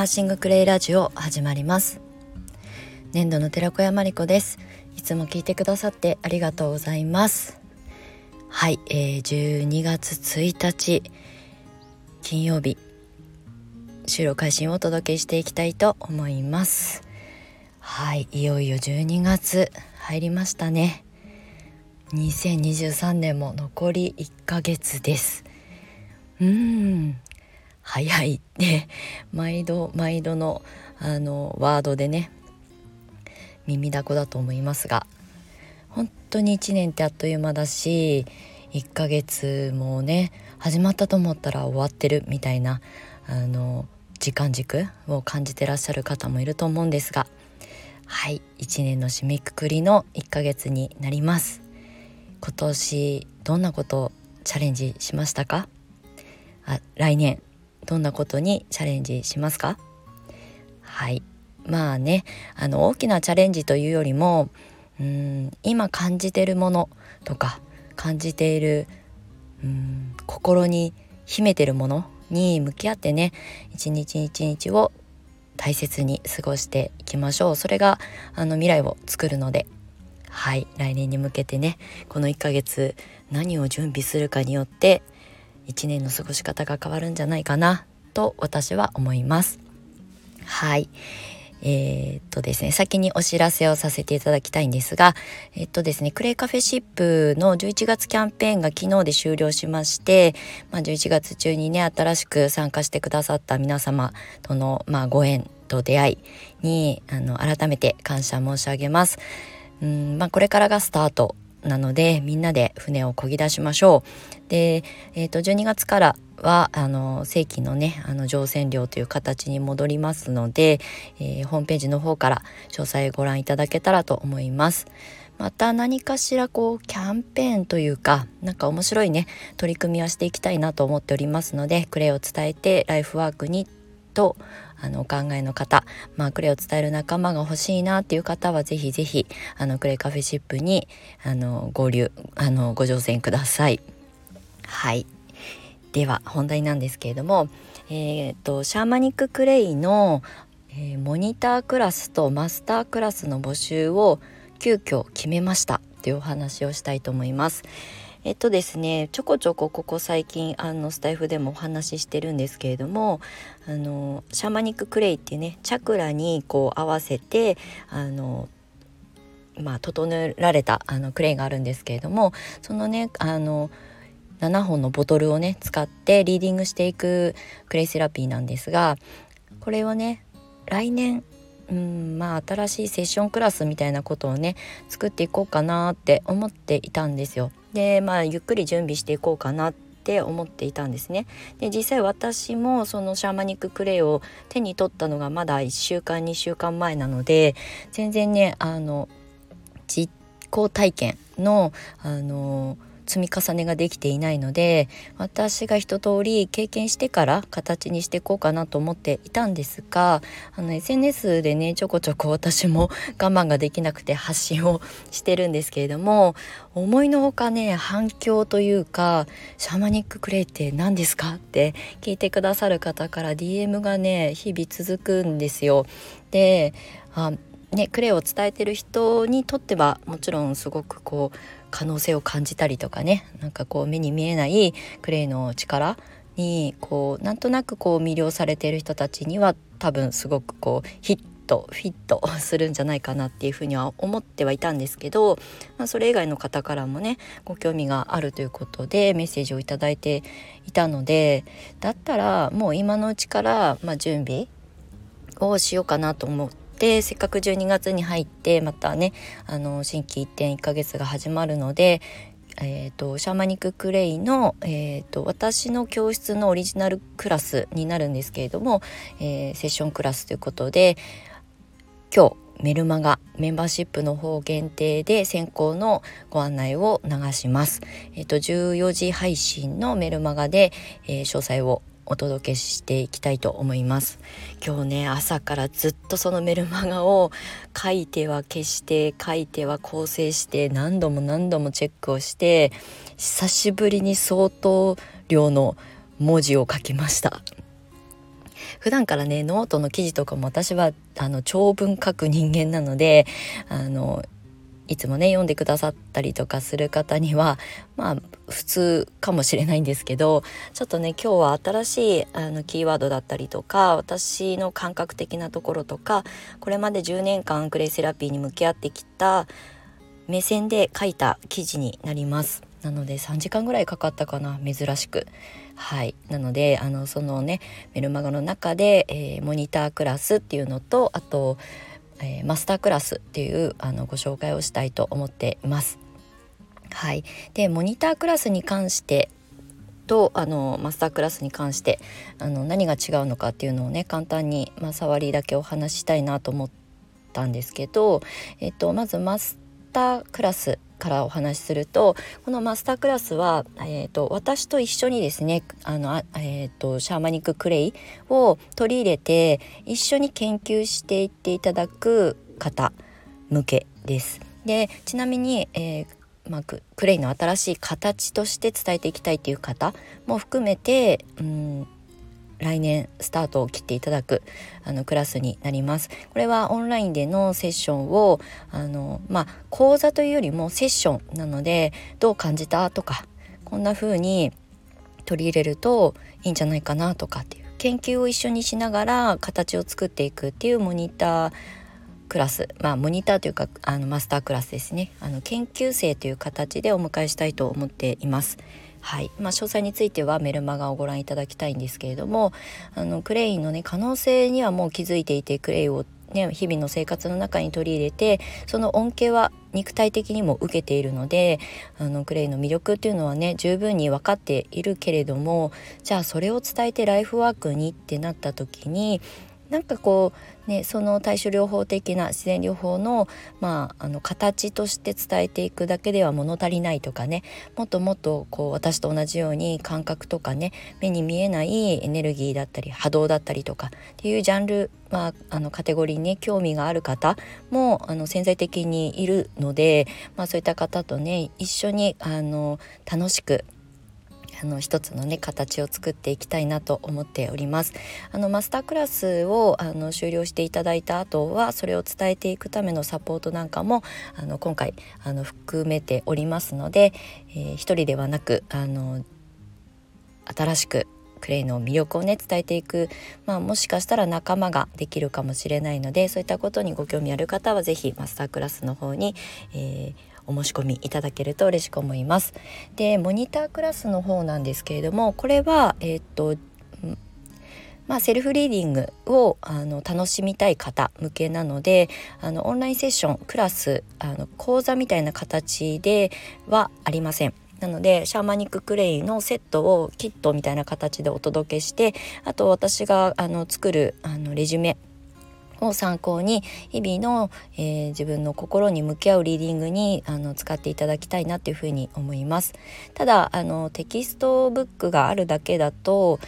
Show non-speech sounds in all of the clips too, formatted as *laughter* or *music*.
ハーシングクレイラジオ始まります。年度の寺子屋まりこです。いつも聞いてくださってありがとうございます。はい、えー、12月1日金曜日収録配信をお届けしていきたいと思います。はいいよいよ12月入りましたね。2023年も残り1ヶ月です。うん。早いって毎度毎度のあのワードでね耳だこだと思いますが本当に1年ってあっという間だし1ヶ月もね始まったと思ったら終わってるみたいなあの時間軸を感じてらっしゃる方もいると思うんですがはい1年の締めくくりの1ヶ月になります。今年どんなことをチャレンジしましたか？あ来年。どんなことにチャレンジしますか？はい。まあねあの大きなチャレンジというよりもうん今感じてるものとか感じているうん心に秘めてるものに向き合ってね一日一日を大切に過ごしていきましょう。それがあの未来を作るので。はい。来年に向けてねこの1ヶ月何を準備するかによって1年の過ごし方が変わるんじゃないかなと私は思います。はいえー、っとですね先にお知らせをさせていただきたいんですがえっとですねクレイカフェシップの11月キャンペーンが昨日で終了しまして、まあ、11月中にね新しく参加してくださった皆様との、まあ、ご縁と出会いにあの改めて感謝申し上げます。うんまあ、これからがスタートなのでみんなで船を漕ぎ出しましょう。で、えー、と12月からはあの正規のねあの乗船料という形に戻りますので、えー、ホームページの方から詳細ご覧いただけたらと思います。また何かしらこうキャンペーンというかなんか面白いね取り組みはしていきたいなと思っておりますのでクレイを伝えてライフワークにとあのお考えの方、まあ、クレイを伝える仲間が欲しいなっていう方はぜひぜひあのクレカフェシップにあの合流あのご乗船ください。はいでは本題なんですけれども、えーと、シャーマニッククレイの、えー、モニタークラスとマスタークラスの募集を急遽決めましたというお話をしたいと思います。えっとですねちょこちょこここ最近あのスタイフでもお話ししてるんですけれどもあのシャーマニッククレイっていうねチャクラにこう合わせてあのまあ整えられたあのクレイがあるんですけれどもそのねあの7本のボトルをね使ってリーディングしていくクレイセラピーなんですがこれをね来年うんまあ新しいセッションクラスみたいなことをね作っていこうかなって思っていたんですよ。でまあゆっくり準備していこうかなって思っていたんですね。で実際私もそのシャーマニッククレイを手に取ったのがまだ1週間2週間前なので全然ねあの実行体験のあの積み重ねができていないので私が一通り経験してから形にしていこうかなと思っていたんですがあの SNS でねちょこちょこ *laughs* 私も *laughs* 我慢ができなくて発信をしてるんですけれども思いのほかね反響というか「シャーマニッククレイって何ですか?」って聞いてくださる方から DM がね日々続くんですよ。であね、クレイを伝えてる人にとってはもちろんすごくこう可能性を感じたりとかねなんかこう目に見えないクレイの力にこうなんとなくこう魅了されている人たちには多分すごくこうヒットフィットするんじゃないかなっていうふうには思ってはいたんですけど、まあ、それ以外の方からもねご興味があるということでメッセージを頂いていたのでだったらもう今のうちから、まあ、準備をしようかなと思って。でせっかく12月に入ってまたねあの新規一点1ヶ月が始まるのでえーと、シャーマニッククレイの、えーと、私の教室のオリジナルクラスになるんですけれども、えー、セッションクラスということで今日メルマガメンバーシップの方限定で先行のご案内を流します。えっ、ー、と14時配信のメルマガで、えー、詳細をお届けしていきたいと思います。今日ね朝からずっとそのメルマガを書いては消して書いては構成して何度も何度もチェックをして久しぶりに相当量の文字を書きました。普段からねノートの記事とかも私はあの長文書く人間なのであのいつもね読んでくださったりとかする方にはまあ普通かもしれないんですけどちょっとね今日は新しいあのキーワードだったりとか私の感覚的なところとかこれまで10年間クレイセラピーに向き合ってきた目線で書いた記事になります。なので3時間ぐらいかかったかな珍しくはいなのであのそのねメルマガの中で、えー、モニタークラスっていうのとあとえー、マスタークラスっていうあのご紹介をしたいと思っています。はい、でモニタークラスに関してとあのマスタークラスに関してあの何が違うのかっていうのをね簡単に、まあ、触りだけお話ししたいなと思ったんですけど、えっと、まずマスタークラスからお話しするとこのマスタークラスは、えーと、私と一緒にですねあのあえーと、シャーマニッククレイを取り入れて一緒に研究していっていただく方向けです。でちなみに、えーまあ、クレイの新しい形として伝えていきたいっていう方も含めて、うん来年スタートを切っていただくあのクラスになります。これはオンラインでのセッションをあのまあ講座というよりもセッションなのでどう感じたとかこんな風に取り入れるといいんじゃないかなとかっていう研究を一緒にしながら形を作っていくっていうモニタークラスまあモニターというかあのマスタークラスですねあの研究生という形でお迎えしたいと思っています。はいまあ、詳細についてはメルマガをご覧いただきたいんですけれどもあのクレインのね可能性にはもう気づいていてクレイをね、日々の生活の中に取り入れてその恩恵は肉体的にも受けているのであのクレイの魅力っていうのはね十分に分かっているけれどもじゃあそれを伝えてライフワークにってなった時になんかこうねその対処療法的な自然療法の,、まあ、あの形として伝えていくだけでは物足りないとかねもっともっとこう私と同じように感覚とかね目に見えないエネルギーだったり波動だったりとかっていうジャンル、まあ、あのカテゴリーに、興味がある方もあの潜在的にいるので、まあ、そういった方とね一緒にあの楽しくあの一つのね形を作っていきたいなと思っております。あのマスタークラスをあの終了していただいた後はそれを伝えていくためのサポートなんかもあの今回あの含めておりますので、えー、一人ではなくあの新しくクレイの魅力をね伝えていく、まあ、もしかしたら仲間ができるかもしれないのでそういったことにご興味ある方は是非マスタークラスの方に、えーお申し込みいただけると嬉しく思います。でモニタークラスの方なんですけれどもこれはえー、っとまあ、セルフリーディングをあの楽しみたい方向けなのであのオンラインセッションクラスあの講座みたいな形ではありません。なのでシャーマニッククレイのセットをキットみたいな形でお届けしてあと私があの作るあのレジュメを参考に日々の、えー、自分の心に向き合うリーディングにあの使っていただきたいなっていうふうに思います。ただあのテキストブックがあるだけだと、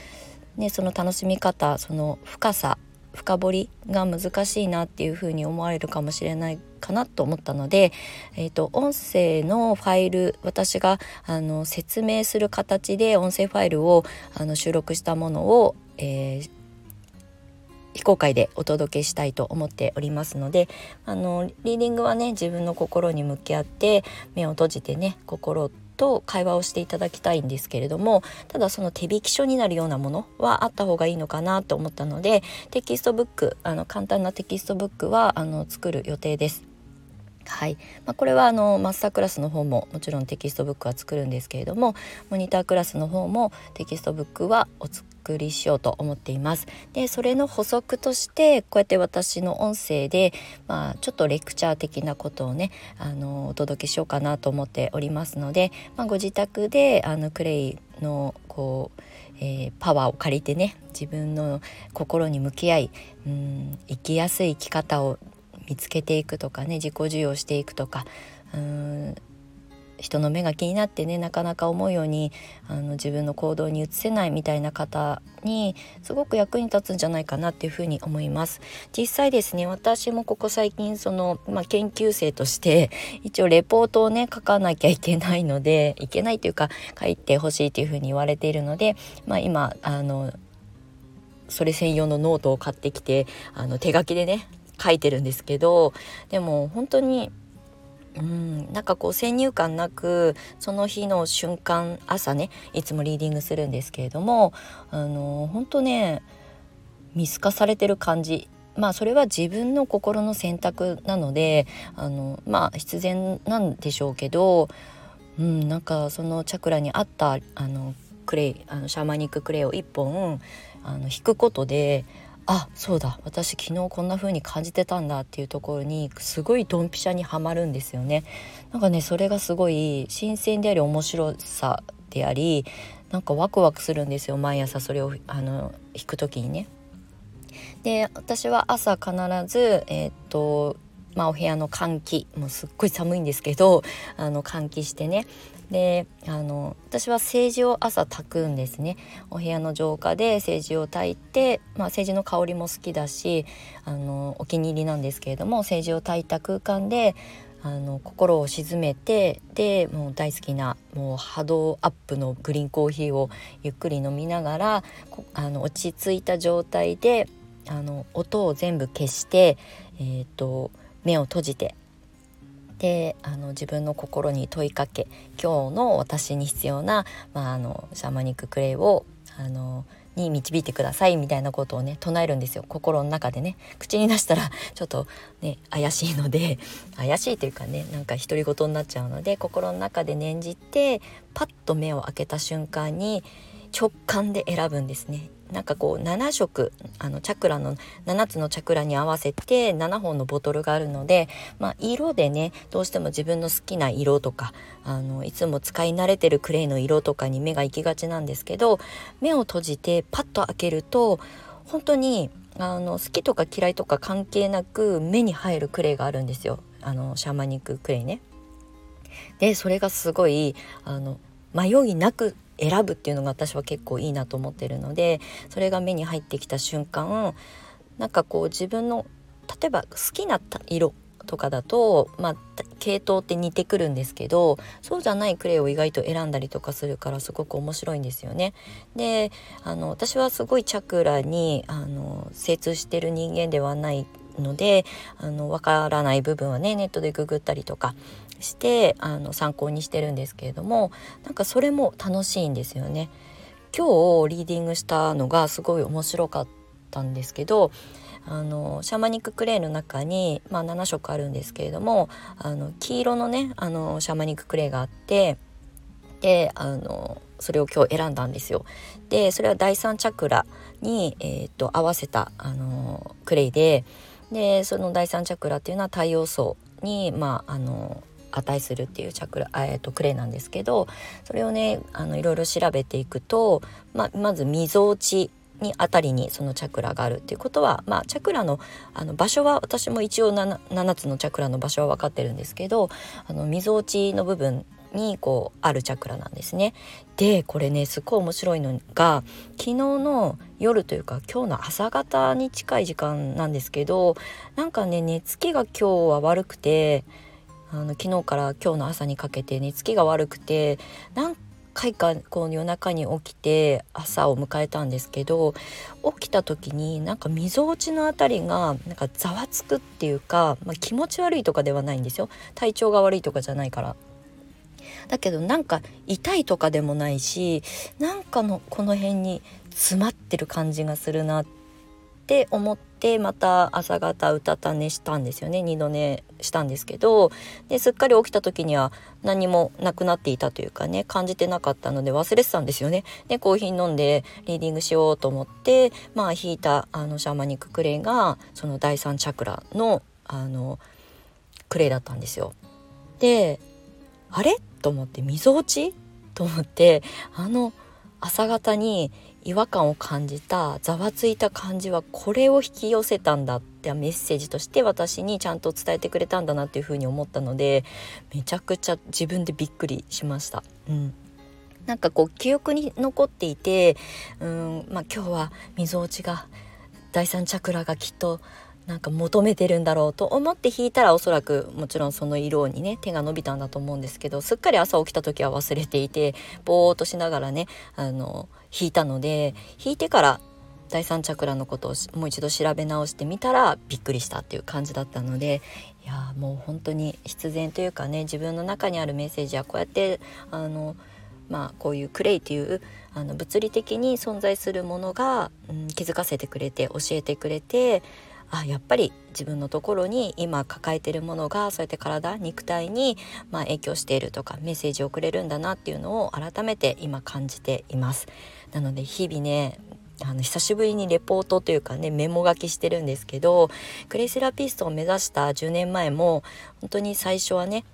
ね、その楽しみ方その深さ深掘りが難しいなっていうふうに思われるかもしれないかなと思ったので、えーと、音声のファイル私があの説明する形で音声ファイルをあの収録したものを、えー、非公開でお届けしたいと思っておりますのであのリーディングはね自分の心に向き合って目を閉じてね心と会話をしていただきたいんですけれどもただその手引き書になるようなものはあった方がいいのかなと思ったのでテキストブックあの簡単なテキストブックはあの作る予定です。はいまあ、これはあのマスタークラスの方ももちろんテキストブックは作るんですけれどもモニタークラスの方もテキストブックはお作りしようと思っています。でそれの補足としてこうやって私の音声で、まあ、ちょっとレクチャー的なことをねあのお届けしようかなと思っておりますので、まあ、ご自宅であのクレイのこうえー、パワーを借りてね自分の心に向き合いうん生きやすい生き方を見つけていくとかね自己授与していくとかうん人の目が気になってねなかなか思うようにあの自分の行動に移せないみたいな方にすごく役に立つんじゃないかなっていうふうに思います。実際ですね私もここ最近その、まあ、研究生として一応レポートをね書かなきゃいけないのでいけないというか書いてほしいというふうに言われているので、まあ、今あのそれ専用のノートを買ってきてあの手書きでね書いてるんですけどでも本当にうんなんかこう先入観なくその日の瞬間朝ねいつもリーディングするんですけれどもあの本当ね見透かされてる感じ。まあそれは自分の心の選択なのであのまあ必然なんでしょうけど、うん、なんかそのチャクラに合ったあのクレイあのシャーマニッククレイを1本あの引くことであそうだ私昨日こんな風に感じてたんだっていうところにすごいドンピシャにはまるんですよね。なんかねそれがすごい新鮮であり面白さでありなんかワクワクするんですよ毎朝それをあの引く時にね。で私は朝必ずえー、っとまあ、お部屋の換気もうすっごい寒いんですけどあの換気してね。であの私は政治を朝炊くんですね。お部屋の浄化で政治を炊いて、まあ、政治の香りも好きだしあのお気に入りなんですけれども政治を炊いた空間であの心を鎮めてでもう大好きなもう波動アップのグリーンコーヒーをゆっくり飲みながらあの落ち着いた状態であの音を全部消して、えーと目を閉じて。であの自分の心に問いかけ今日の私に必要な、まあ、あのシャーマニッククレイをあのに導いてくださいみたいなことをね唱えるんですよ。心の中でね。口に出したらちょっとね怪しいので怪しいというかねなんか独り言になっちゃうので心の中で念じてパッと目を開けた瞬間に直感で選ぶんですねなんかこう7色あのチャクラの7つのチャクラに合わせて7本のボトルがあるので、まあ、色でねどうしても自分の好きな色とかあのいつも使い慣れてるクレイの色とかに目が行きがちなんですけど目を閉じてパッと開けると本当にあの好きとか嫌いとか関係なく目に入るクレイがあるんですよあのシャーマニッククレイね。でそれがすごいあの迷いなく選ぶっていうのが私は結構いいなと思ってるのでそれが目に入ってきた瞬間なんかこう自分の例えば好きな色とかだと、まあ、系統って似てくるんですけどそうじゃないクレイを意外と選んだりとかするからすごく面白いんですよね。であの私はすごいチャクラにあの精通してる人間ではないのであの分からない部分はねネットでググったりとかしてあの参考にしてるんですけれどもなんかそれも楽しいんですよね。今日リーディングしたのがすごい面白かったんですけどあのシャマニッククレイの中に、まあ、7色あるんですけれどもあの黄色のねあのシャマニッククレイがあってであのそれを今日選んだんですよ。でそれは第3チャクラに、えーと、合わせたあのクレイででその第3チャクラっていうのは太陽層に、まあ、あの値するっていうチャクラ、えー、とクレイなんですけどそれをねあのいろいろ調べていくと、まあ、まずみぞおちにあたりにそのチャクラがあるっていうことは、まあ、チャクラのあの場所は私も一応 7, 7つのチャクラの場所は分かってるんですけどあのみぞおちの部分にこうあるチャクラなんですね。でこれねすっごい面白いのが昨日の夜というか今日の朝方に近い時間なんですけどなんかね寝つきが今日は悪くてあの昨日から今日の朝にかけて寝つきが悪くて何回かこう夜中に起きて朝を迎えたんですけど起きた時になんかみぞおちの辺りがなんかざわつくっていうか、まあ、気持ち悪いとかではないんですよ体調が悪いとかじゃないから。だけどなんか痛いとかでもないしなんかのこの辺に詰まってる感じがするなってって思ってまた朝方うたた寝したんですよね2度寝したんですけどですっかり起きた時には何もなくなっていたというかね感じてなかったので忘れてたんですよね。でコーヒー飲んでリーディングしようと思ってまあ引いたあのシャーマニッククレイがその第3チャクラのあのクレイだったんですよ。であれ？と思ってみぞおち？と思ってあの朝方に違和感を感じたざわついた感じはこれを引き寄せたんだってメッセージとして私にちゃんと伝えてくれたんだなっていうふうに思ったのでめちゃくちゃ自分でびっくりしました。うんなんかこう記憶に残っていてうんまあ今日はみぞおちが第三チャクラがきっとなんか求めてるんだろうと思って弾いたらおそらくもちろんその色にね手が伸びたんだと思うんですけどすっかり朝起きた時は忘れていてぼーっとしながらねあの弾いたので弾いてから第三チャクラのことをもう一度調べ直してみたらびっくりしたっていう感じだったのでいやもう本当に必然というかね自分の中にあるメッセージはこうやってあのまあこういうクレイというあの物理的に存在するものが、うん、気づかせてくれて教えてくれてあやっぱり自分のところに今抱えてるものがそうやって体肉体にま影響しているとかメッセージをくれるんだなっていうのを改めて今感じています。なので日々ねあの久しぶりにレポートというかねメモ書きしてるんですけどクレイセラピストを目指した10年前も本当に最初はね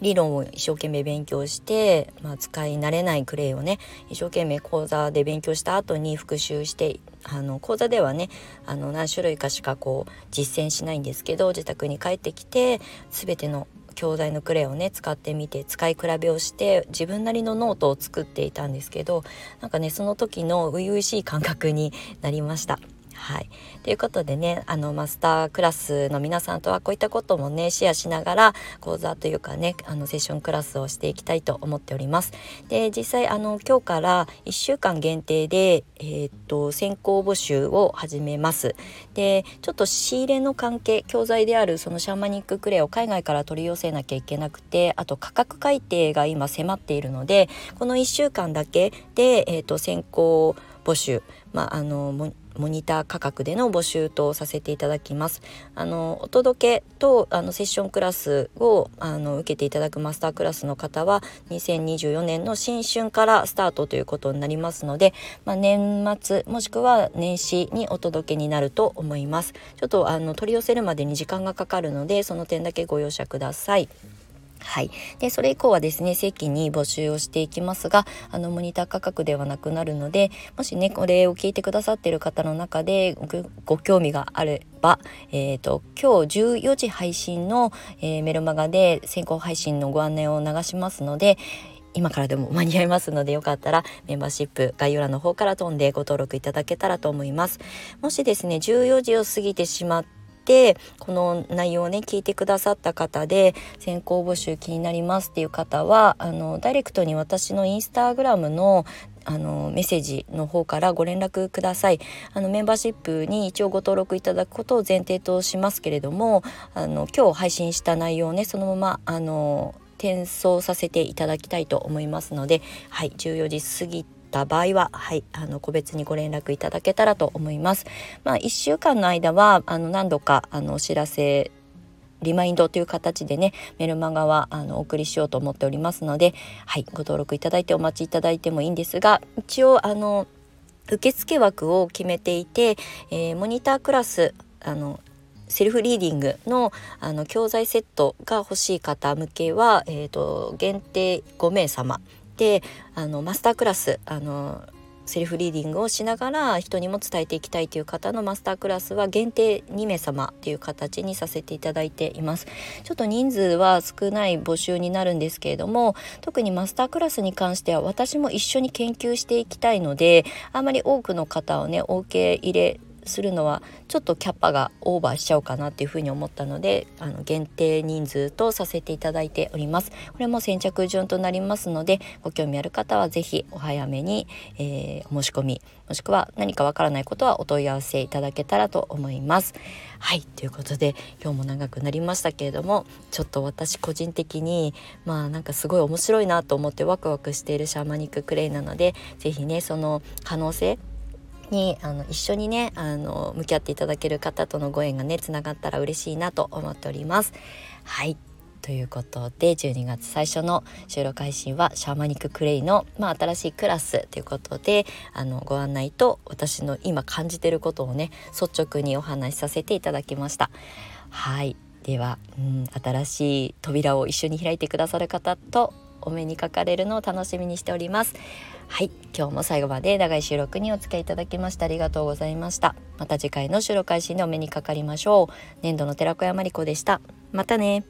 理論を一生懸命勉強して、まあ、使い慣れないクレイをね一生懸命講座で勉強した後に復習してあの講座ではねあの何種類かしかこう実践しないんですけど自宅に帰ってきて全ての教材のクレイをね使ってみて使い比べをして自分なりのノートを作っていたんですけどなんかねその時の初々しい感覚になりました。はい、ということでねあのマスタークラスの皆さんとはこういったこともねシェアしながら講座というかねあのセッションクラスをしていきたいと思っております。で実際あの今日から1週間限定で、えー、っと先行募集を始めます。でちょっと仕入れの関係教材であるそのシャーマニッククレイを海外から取り寄せなきゃいけなくてあと価格改定が今迫っているのでこの1週間だけで、えー、っと先行募集、まあ、あのモニター価格での募集とさせていただきます。あのお届けとあのセッションクラスをあの受けていただくマスタークラスの方は2024年の新春からスタートということになりますので、まあ、年末もしくは年始にお届けになると思います。ちょっとあの取り寄せるまでに時間がかかるのでその点だけご容赦ください。はい、でそれ以降はですね正規に募集をしていきますがあのモニター価格ではなくなるのでもしねこれを聞いてくださっている方の中でご興味があれば、えーと、今日14時配信の、えー、メルマガで先行配信のご案内を流しますので今からでも間に合いますのでよかったらメンバーシップ概要欄の方から飛んでご登録いただけたらと思います。もしですね14時を過ぎてしまっててこの内容をね聞いてくださった方で先行募集気になりますっていう方はあのダイレクトに私のインスタグラムのあのメッセージの方からご連絡ください。あのメンバーシップに一応ご登録いただくことを前提としますけれどもあの今日配信した内容をねそのままあの転送させていただきたいと思いますのではい14時過ぎてった場合は、はい、あの個別にご連絡いただけたらと思います。まあ、1週間の間はあの何度かあのお知らせリマインドという形でねメルマガはあのお送りしようと思っておりますので、はい、ご登録いただいてお待ちいただいてもいいんですが一応あの受付枠を決めていて、えー、モニタークラスあのセルフリーディングのあの教材セットが欲しい方向けは、えーと限定5名様であのマスタークラスあのセルフリーディングをしながら人にも伝えていきたいという方のマスタークラスは限定2名様っていう形にさせていただいています。ちょっと人数は少ない募集になるんですけれども特にマスタークラスに関しては私も一緒に研究していきたいのであまり多くの方をねお受け入れするのはちょっとキャッパがオーバーしちゃうかなっていうふうに思ったのであの限定人数とさせていただいております。これも先着順となりますのでご興味ある方は是非お早めに、えー、お申し込みもしくは何かわからないことはお問い合わせいただけたらと思います。はいということで今日も長くなりましたけれどもちょっと私個人的にまあなんかすごい面白いなと思ってワクワクしているシャーマニッククレイなので是非ねその可能性にあの一緒にねあの向き合っていただける方とのご縁がねつながったら嬉しいなと思っております。はいということで12月最初の収録配信はシャーマニッククレイの、まあ、新しいクラスということであのご案内と私の今感じてることをね率直にお話しさせていただきました。はいでは、うん、新しい扉を一緒に開いてくださる方とお目にかかれるのを楽しみにしております。はい。今日も最後まで長い収録にお付き合いいただきましてありがとうございました。また次回の収録配信でお目にかかりましょう。年度の寺子山理子でした。またね。